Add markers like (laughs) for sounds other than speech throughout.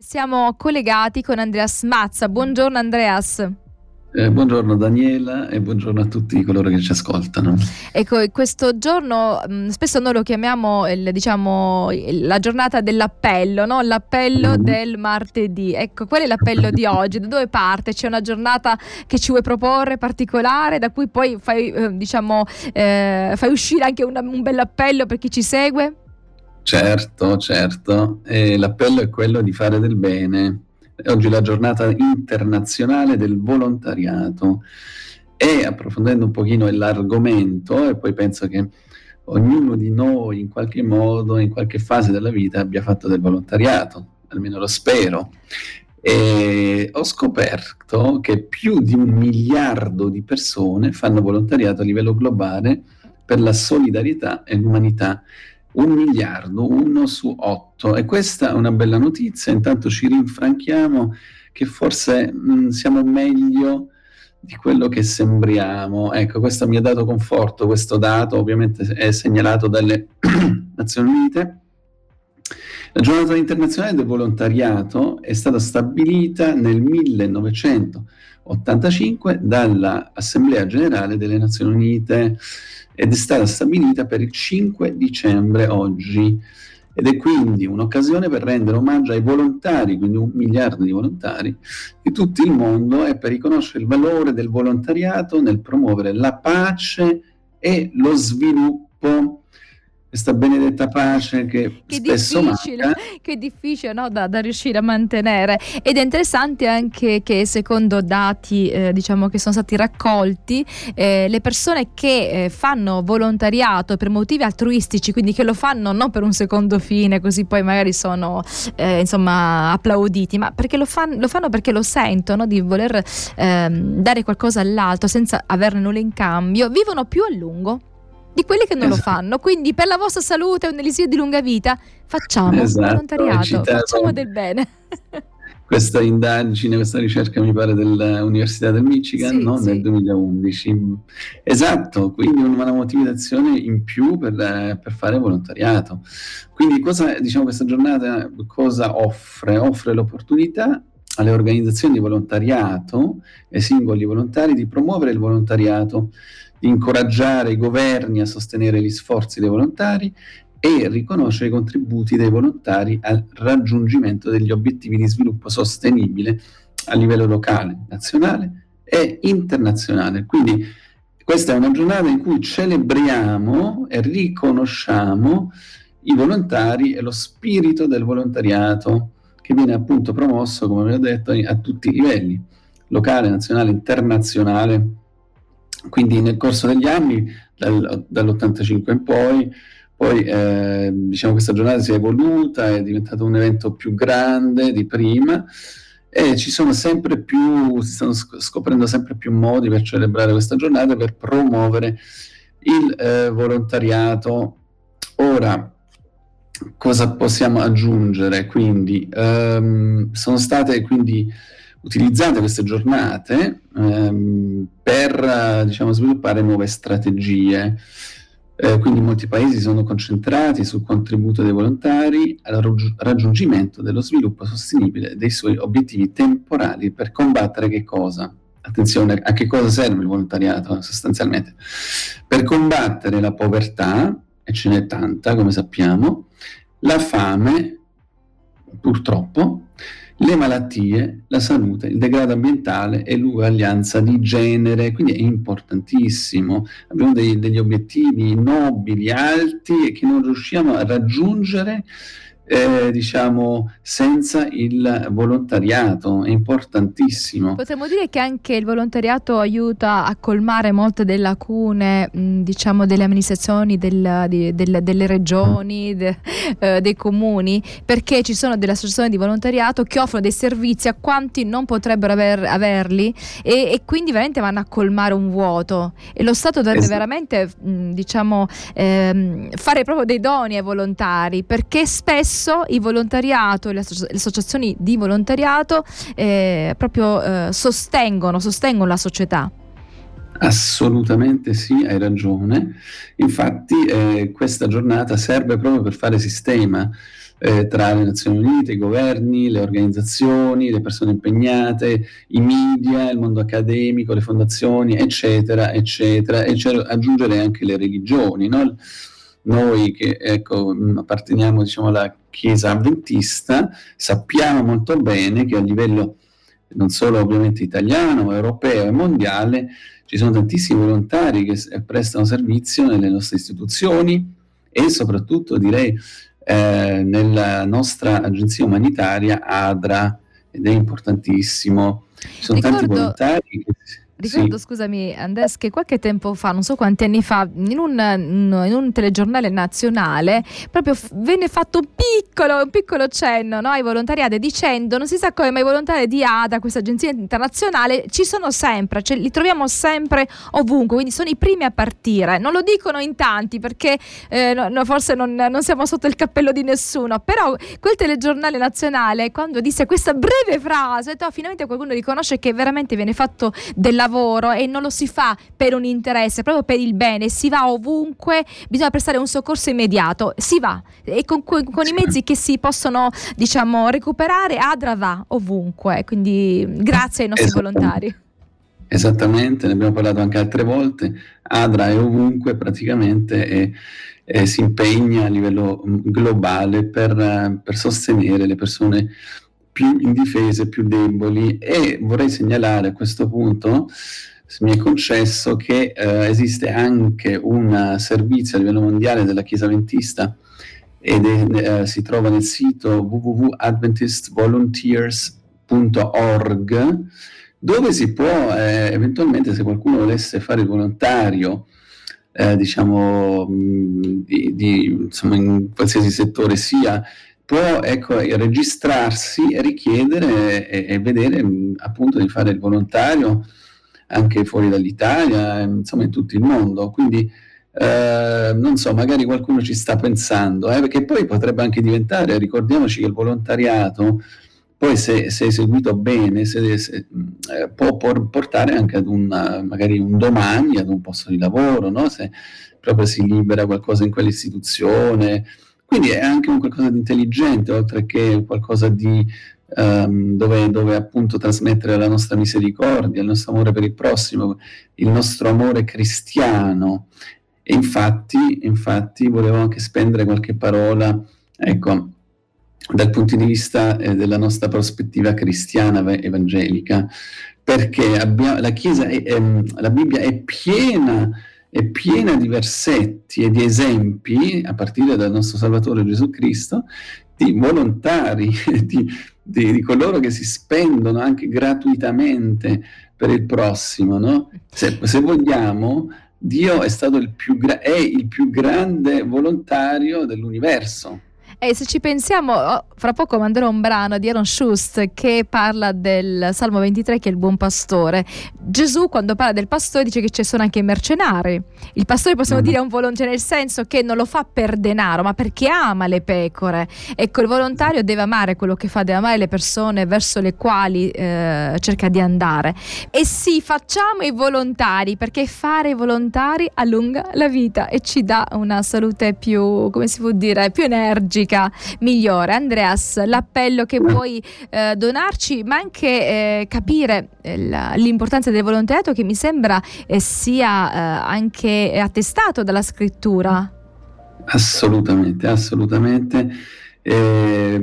Siamo collegati con Andreas Mazza. Buongiorno Andreas. Eh, buongiorno Daniela e buongiorno a tutti coloro che ci ascoltano. Ecco, questo giorno mh, mm, spesso noi lo chiamiamo il, diciamo, la giornata dell'appello, no? l'appello mm. del martedì. Ecco, qual è l'appello di (laughs) oggi? Da dove parte? C'è una giornata che ci vuoi proporre particolare, da cui poi fai, eh, diciamo, eh, fai uscire anche una, un bel appello per chi ci segue? Certo, certo. E l'appello è quello di fare del bene. Oggi è la giornata internazionale del volontariato e approfondendo un pochino l'argomento, e poi penso che ognuno di noi in qualche modo, in qualche fase della vita abbia fatto del volontariato, almeno lo spero. E ho scoperto che più di un miliardo di persone fanno volontariato a livello globale per la solidarietà e l'umanità un miliardo, uno su otto. E questa è una bella notizia, intanto ci rinfranchiamo che forse mh, siamo meglio di quello che sembriamo. Ecco, questo mi ha dato conforto, questo dato ovviamente è segnalato dalle (clears throat) Nazioni Unite. La giornata internazionale del volontariato è stata stabilita nel 1985 dall'Assemblea generale delle Nazioni Unite ed è stata stabilita per il 5 dicembre oggi. Ed è quindi un'occasione per rendere omaggio ai volontari, quindi un miliardo di volontari di tutto il mondo e per riconoscere il valore del volontariato nel promuovere la pace e lo sviluppo questa benedetta pace che, che spesso difficile, manca. Che è difficile no? da, da, riuscire a mantenere ed è interessante anche che secondo dati eh, diciamo che sono stati raccolti eh, le persone che eh, fanno volontariato per motivi altruistici quindi che lo fanno non per un secondo fine così poi magari sono eh, insomma applauditi ma perché lo, fan, lo, fanno perché lo sentono di voler ehm, dare qualcosa all'altro senza averne nulla in cambio vivono più a lungo di quelli che non esatto. lo fanno. Quindi per la vostra salute e un elisir di lunga vita facciamo esatto, volontariato, facciamo del bene. (laughs) questa indagine, questa ricerca mi pare dell'Università del Michigan sì, no? sì. nel 2011. Esatto, quindi una motivazione in più per, per, fare volontariato. Quindi cosa, diciamo, questa giornata cosa offre? Offre l'opportunità alle organizzazioni di volontariato e singoli volontari di promuovere il volontariato di incoraggiare i governi a sostenere gli sforzi dei volontari e riconoscere i contributi dei volontari al raggiungimento degli obiettivi di sviluppo sostenibile a livello locale, nazionale e internazionale. Quindi questa è una giornata in cui celebriamo e riconosciamo i volontari e lo spirito del volontariato che viene appunto promosso, come vi ho detto, a tutti i livelli, locale, nazionale, internazionale quindi nel corso degli anni, dal, dall'85 in poi, poi eh, diciamo questa giornata si è evoluta, è diventato un evento più grande di prima e ci sono sempre più, si stanno scoprendo sempre più modi per celebrare questa giornata, per promuovere il eh, volontariato. Ora, cosa possiamo aggiungere? Quindi, um, sono state quindi utilizzate queste giornate ehm, per diciamo, sviluppare nuove strategie. Eh, quindi molti paesi sono concentrati sul contributo dei volontari al raggiungimento dello sviluppo sostenibile dei suoi obiettivi temporali per combattere che cosa? Attenzione, a che cosa serve il volontariato sostanzialmente? Per combattere la povertà, e ce n'è tanta come sappiamo, la fame, purtroppo, le malattie, la salute, il degrado ambientale e l'uguaglianza di genere, quindi è importantissimo. Abbiamo dei, degli obiettivi nobili, alti e che non riusciamo a raggiungere eh, diciamo, senza il volontariato, è importantissimo. Potremmo dire che anche il volontariato aiuta a colmare molte delle lacune, mh, diciamo, delle amministrazioni, del, di, del, delle regioni, de, eh, dei comuni, perché ci sono delle associazioni di volontariato che offrono dei servizi a quanti non potrebbero aver, averli e, e, quindi veramente vanno a colmare un vuoto e lo Stato dovrebbe esatto. veramente, mh, diciamo, ehm, fare proprio dei doni ai volontari, perché spesso spesso il volontariato, le, le associazioni di volontariato eh, proprio eh, sostengono, sostengono la società. Assolutamente sì, hai ragione. Infatti eh, questa giornata serve proprio per fare sistema, eh, tra le Nazioni Unite, i governi, le organizzazioni, le persone impegnate, i media, il mondo accademico, le fondazioni, eccetera, eccetera, e aggiungere anche le religioni. No? Noi che ecco, apparteniamo diciamo, alla Chiesa avventista sappiamo molto bene che a livello non solo ovviamente italiano, ma europeo e mondiale ci sono tantissimi volontari che prestano servizio nelle nostre istituzioni e soprattutto direi eh, nella nostra agenzia umanitaria ADRA ed è importantissimo. Ci sono Ricordo... tanti volontari che Ricordo, sì. scusami Andres, che qualche tempo fa, non so quanti anni fa, in un, in un telegiornale nazionale, proprio venne fatto un piccolo, un piccolo cenno no, ai volontariati dicendo, non si sa come, ma i volontari di ADA, questa agenzia internazionale, ci sono sempre, cioè, li troviamo sempre ovunque, quindi sono i primi a partire. Non lo dicono in tanti perché eh, no, no, forse non, non, siamo sotto il cappello di nessuno, però quel telegiornale nazionale, quando disse questa breve frase, oh, finalmente qualcuno riconosce che veramente viene fatto della lavoro e non lo si fa per un interesse, proprio per il bene, si va ovunque, bisogna prestare un soccorso immediato, si va. E con, con, con i mezzi che si possono diciamo recuperare Adra va ovunque, quindi grazie ai nostri volontari. Esattamente, ne abbiamo parlato anche altre volte, Adra è ovunque praticamente e, e si impegna a livello mm, globale per, per sostenere le persone più indifese, più deboli. E vorrei segnalare a questo punto, se mi è concesso, che eh, esiste anche un servizio a livello mondiale della Chiesa Ventista ed è, eh, si trova nel sito www.adventistvolunteers.org dove si può eh, eventualmente se qualcuno volesse fare il volontario eh, diciamo mh, di, di, insomma in qualsiasi settore sia può ecco, registrarsi e richiedere e, e, vedere appunto di fare il volontario anche fuori dall'Italia, insomma in tutto il mondo. Quindi eh, non so, magari qualcuno ci sta pensando, eh, perché poi potrebbe anche diventare, ricordiamoci che il volontariato poi se, se eseguito bene se, se, eh, può por, portare anche ad un, magari un domani, ad un posto di lavoro, no? se proprio si libera qualcosa in quell'istituzione, quindi è anche un qualcosa di intelligente, oltre che qualcosa di um, dove, dove, appunto trasmettere la nostra misericordia, il nostro amore per il prossimo, il nostro amore cristiano. E infatti, infatti volevo anche spendere qualche parola, ecco, dal punto di vista eh, della nostra prospettiva cristiana evangelica, perché abbiamo, la Chiesa, è, è, la Bibbia è piena è piena di versetti e di esempi, a partire dal nostro Salvatore Gesù Cristo, di volontari, (laughs) di, di, di coloro che si spendono anche gratuitamente per il prossimo. No? Se, se, vogliamo, Dio è stato il più, gra- è il più grande volontario dell'universo. E se ci pensiamo, oh, fra poco manderò un brano di Aaron Schust che parla del Salmo 23 che è il buon pastore. Gesù quando parla del pastore dice che ci sono anche i mercenari. Il pastore possiamo mm. dire è un volontario nel senso che non lo fa per denaro, ma perché ama le pecore. Ecco, il volontario deve amare quello che fa, deve amare le persone verso le quali eh, cerca di andare. E sì, facciamo i volontari perché fare i volontari allunga la vita e ci dà una salute più, come si può dire, più energica musica migliore. Andreas, l'appello che vuoi eh, donarci, ma anche eh, capire eh, la, l'importanza del volontariato che mi sembra eh, sia eh, anche attestato dalla scrittura. Assolutamente, assolutamente. Eh,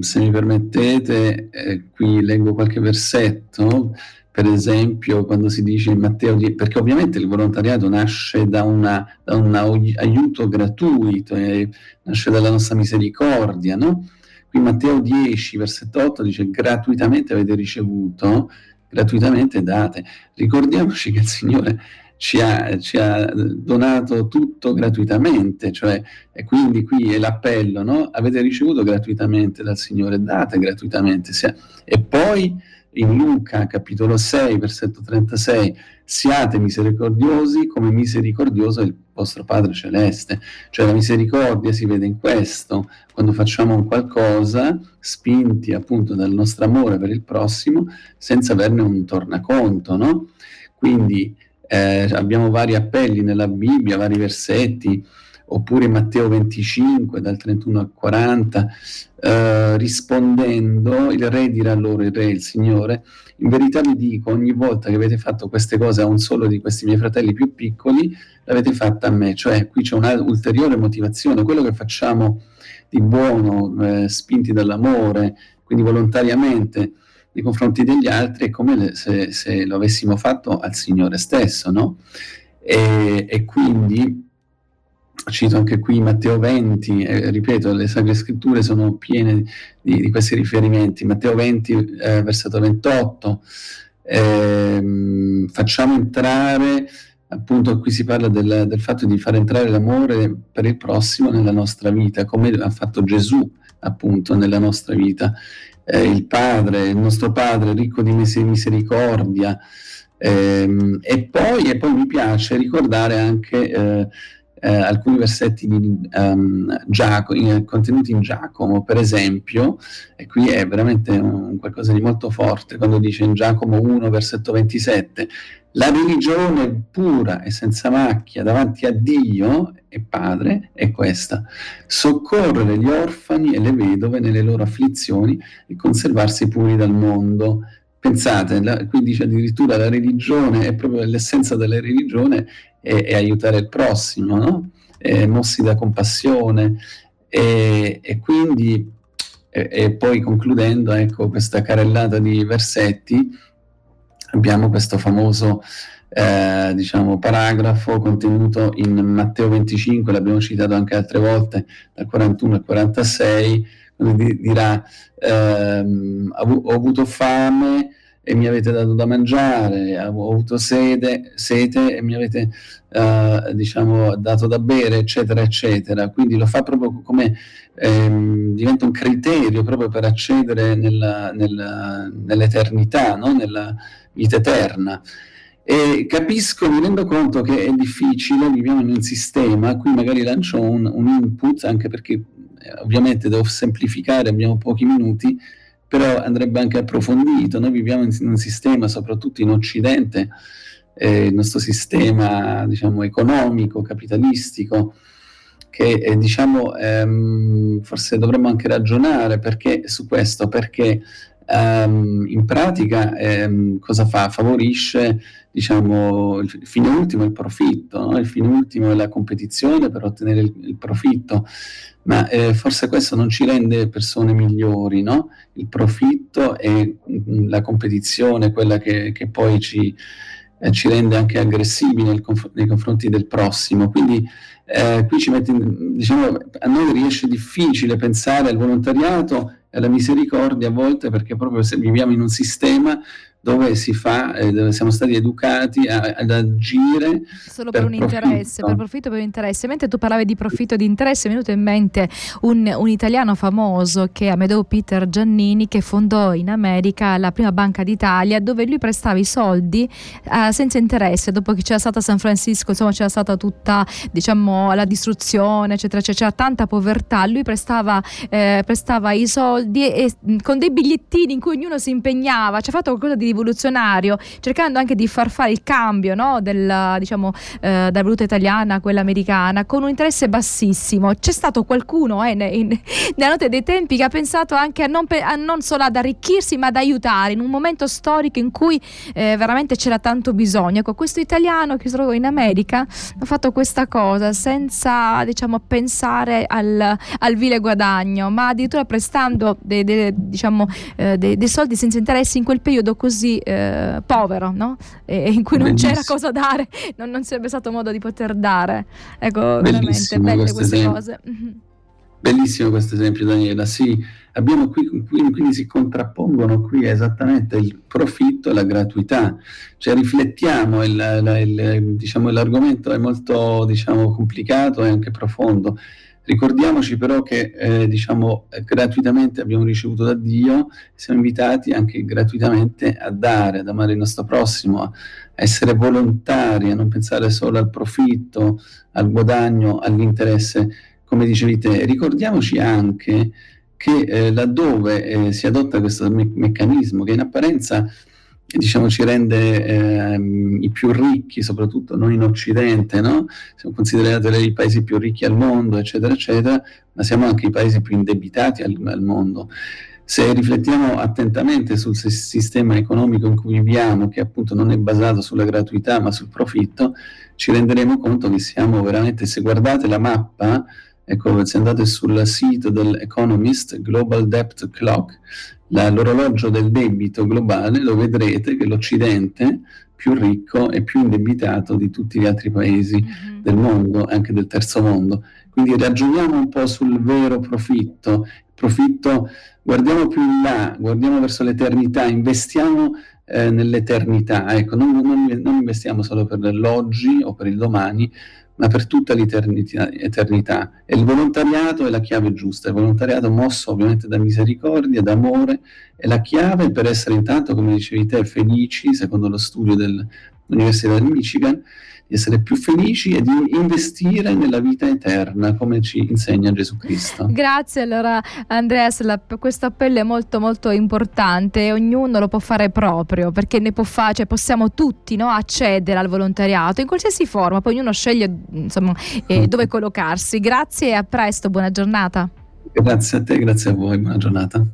se mi permettete, qui leggo qualche versetto per esempio quando si dice Matteo 10, perché ovviamente il volontariato nasce da, una, da un aiuto gratuito, eh, nasce dalla nostra misericordia, no? Qui Matteo 10, versetto 8 dice gratuitamente avete ricevuto, gratuitamente date. Ricordiamoci che il Signore ci ha, ci ha donato tutto gratuitamente, cioè, e quindi qui è l'appello, no? Avete ricevuto gratuitamente dal Signore, date gratuitamente. E poi in Luca capitolo 6, versetto 36, siate misericordiosi come misericordioso è il vostro Padre Celeste. Cioè la misericordia si vede in questo, quando facciamo qualcosa spinti appunto dal nostro amore per il prossimo senza averne un tornaconto, no? Quindi eh, abbiamo vari appelli nella Bibbia, vari versetti, oppure Matteo 25 dal 31 al 40, eh, rispondendo, il re dirà loro, il re, il Signore, in verità vi dico, ogni volta che avete fatto queste cose a un solo di questi miei fratelli più piccoli, l'avete fatta a me, cioè qui c'è un'ulteriore motivazione, quello che facciamo di buono, eh, spinti dall'amore, quindi volontariamente nei confronti degli altri, è come se, se lo avessimo fatto al Signore stesso, no? E, e quindi cito anche qui Matteo 20, eh, ripeto, le Sacre Scritture sono piene di, di questi riferimenti. Matteo 20, eh, versetto 28, ehm, facciamo entrare, appunto qui si parla del, del, fatto di far entrare l'amore per il prossimo nella nostra vita, come ha fatto Gesù appunto nella nostra vita. Eh, il Padre, il nostro Padre ricco di misericordia. Ehm, e, poi, e, poi, mi piace ricordare anche eh, eh, alcuni versetti di, um, Giacomo, contenuti in Giacomo, per esempio, e qui è veramente un, qualcosa di molto forte, quando dice in Giacomo 1, versetto 27, la religione pura e senza macchia davanti a Dio e Padre è questa, soccorrere gli orfani e le vedove nelle loro afflizioni e conservarsi puri dal mondo. Pensate, la, qui dice addirittura la religione, è proprio l'essenza della religione, è, è aiutare il prossimo, no? è mossi da compassione e, e quindi, e, e, poi concludendo, ecco, questa carellata di versetti, abbiamo questo famoso eh, diciamo, paragrafo contenuto in Matteo 25, l'abbiamo citato anche altre volte, dal 41 al 46, dove dirà ehm, ho avuto fame e mi avete dato da mangiare, ho avuto sede, sete e mi avete uh, diciamo, dato da bere, eccetera, eccetera. Quindi lo fa proprio come ehm, diventa un criterio proprio per accedere nella, nella, nell'eternità, no? nella vita eterna. E capisco, mi rendo conto che è difficile, viviamo in un sistema, qui magari lancio un, un input, anche perché eh, ovviamente devo semplificare, abbiamo pochi minuti, però andrebbe anche approfondito. Noi viviamo in un sistema, soprattutto in Occidente, eh, il nostro sistema diciamo, economico, capitalistico, che eh, diciamo, ehm, forse dovremmo anche ragionare perché, su questo, perché ehm, in pratica ehm, cosa fa? Favorisce diciamo, il fine ultimo è il profitto, no? il fine ultimo è la competizione per ottenere il, il profitto ma eh, forse questo non ci rende persone migliori, no? Il profitto e mm, la competizione, quella che, che poi ci, eh, ci, rende anche aggressivi nel conf- nei confronti del prossimo. Quindi eh, qui ci mette, diciamo, a noi riesce difficile pensare al volontariato alla misericordia a volte perché proprio se viviamo in un sistema dove si fa, eh, dove siamo stati educati a, ad agire solo per, per un profitto. interesse, per profitto per un interesse. Mentre tu parlavi di profitto e di interesse, mi è venuto in mente un, un, italiano famoso che è Amedeo Peter Giannini che fondò in America la prima banca d'Italia dove lui prestava i soldi eh, senza interesse dopo che c'era stata San Francisco, insomma c'era stata tutta diciamo la distruzione, eccetera, eccetera, c'era tanta povertà, lui prestava, eh, prestava i soldi e, e, con dei bigliettini in cui ognuno si impegnava, ci ha fatto qualcosa di rivoluzionario, cercando anche di far fare il cambio no, del, diciamo, eh, dalla valuta italiana a quella americana con un interesse bassissimo. C'è stato qualcuno eh, in, (laughs) nella notte dei tempi che ha pensato anche a non, a non, solo ad arricchirsi ma ad aiutare in un momento storico in cui eh, veramente c'era tanto bisogno. Ecco, questo italiano che si trova in America ha fatto questa cosa senza diciamo, pensare al, al vile guadagno, ma addirittura prestando dei, dei, diciamo, eh, dei, dei soldi senza interessi in quel periodo così così eh, povero, no? E, in cui non Bellissimo. c'era cosa dare, (laughs) non, non sarebbe stato modo di poter dare. Ecco, Bellissimo veramente belle queste esempio. cose. Bellissimo questo esempio, Daniela. Sì, abbiamo qui, qui, quindi si contrappongono qui esattamente il profitto e la gratuità. Cioè riflettiamo, il, il, il, diciamo, l'argomento è molto diciamo, complicato e anche profondo Ricordiamoci però che eh, diciamo, gratuitamente abbiamo ricevuto da Dio, siamo invitati anche gratuitamente a dare, ad amare il nostro prossimo, a essere volontari, a non pensare solo al profitto, al guadagno, all'interesse, come dicevi te. Ricordiamoci anche che eh, laddove eh, si adotta questo me- meccanismo, che in apparenza diciamo ci rende ehm, i più ricchi, soprattutto noi in Occidente, no? siamo considerati i paesi più ricchi al mondo, eccetera, eccetera, ma siamo anche i paesi più indebitati al, al mondo. Se riflettiamo attentamente sul sistema economico in cui viviamo, che appunto non è basato sulla gratuità ma sul profitto, ci renderemo conto che siamo veramente, se guardate la mappa, ecco, se andate sul sito dell'Economist, Global Debt Clock, l'orologio del debito globale, lo vedrete che l'Occidente più ricco e più indebitato di tutti gli altri paesi mm-hmm. del mondo, anche del terzo mondo. Quindi ragioniamo un po' sul vero profitto, profitto, guardiamo più in là, guardiamo verso l'eternità, investiamo eh, nell'eternità, ecco, non, non, non, investiamo solo per l'oggi o per il domani, ma per tutta l'eternità. E il volontariato è la chiave giusta, il volontariato mosso ovviamente da misericordia, da amore, è la chiave per essere intanto, come dicevi te, felici, secondo lo studio dell'Università del Michigan, di essere più felici e di investire nella vita eterna, come ci insegna Gesù Cristo. Grazie allora Andreas, la, questo appello è molto molto importante ognuno lo può fare proprio, perché ne può fare, cioè possiamo tutti no, accedere al volontariato in qualsiasi forma, poi ognuno sceglie insomma, eh, dove collocarsi. Grazie e a presto, buona giornata. Grazie a te, grazie a voi, buona giornata.